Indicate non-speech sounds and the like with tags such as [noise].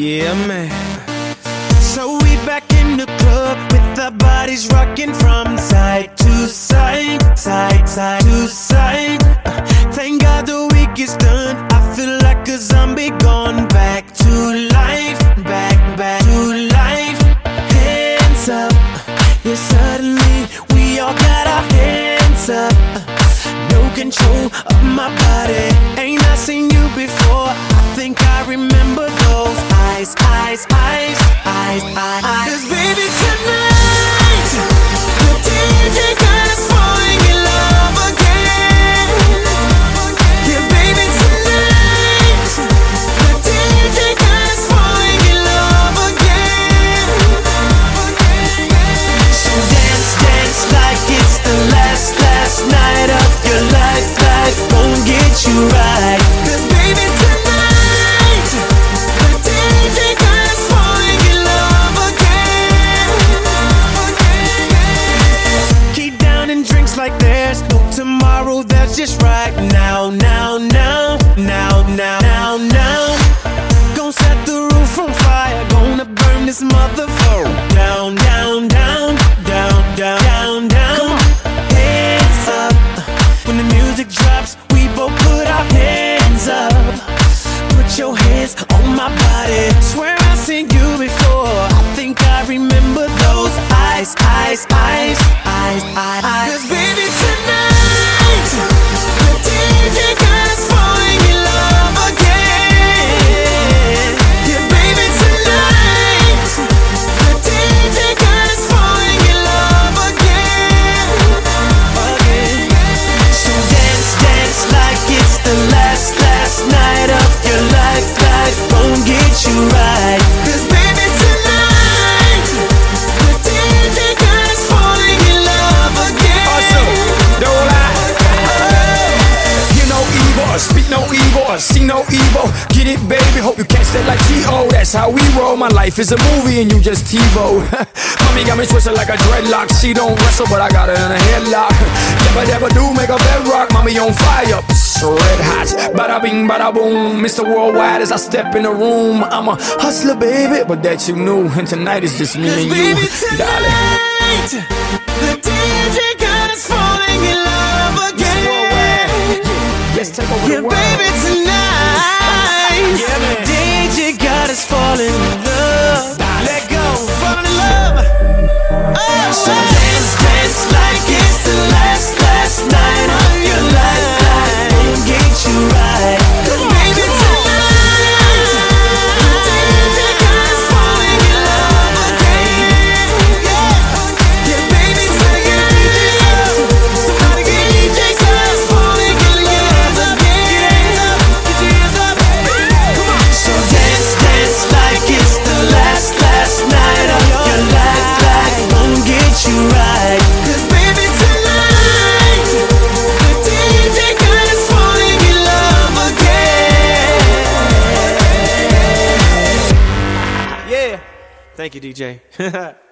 Yeah, man. So we back in the club with our bodies rocking from side to side, eyes, eyes, eyes, eyes, eyes. Cause baby tonight, the DJ got us falling in love again. Yeah, baby tonight, the DJ got us falling in love again. So dance, dance like it's the last, last night of your life. Life won't get you right. Just right now, now, now, now, now, now, now. Gonna set the roof on fire. Gonna burn this motherfucker down, down, down, down, down, down, down. Come on, hands up. When the music drops, we both put our hands up. Put your hands on my body. Swear I've seen you before. I think I remember those eyes, eyes, eyes, eyes, eyes. eyes. Or see no evil. Get it, baby. Hope you catch that like T.O. That's how we roll. My life is a movie and you just TiVo. [laughs] Mommy got me twisted like a dreadlock. She don't wrestle, but I got her in a headlock. [laughs] Never, never do make a bedrock. Mommy on fire. Psst, Red hot. Bada bing, bada boom. Mr. Worldwide as I step in the room. I'm a hustler, baby, but that you knew. And tonight is just me and you, darling. tonight, the DJ got us falling in love again. Yes, take over Yeah, the world. baby tonight, Yeah, DJ got us falling in love. Let go, Thank you, DJ. [laughs]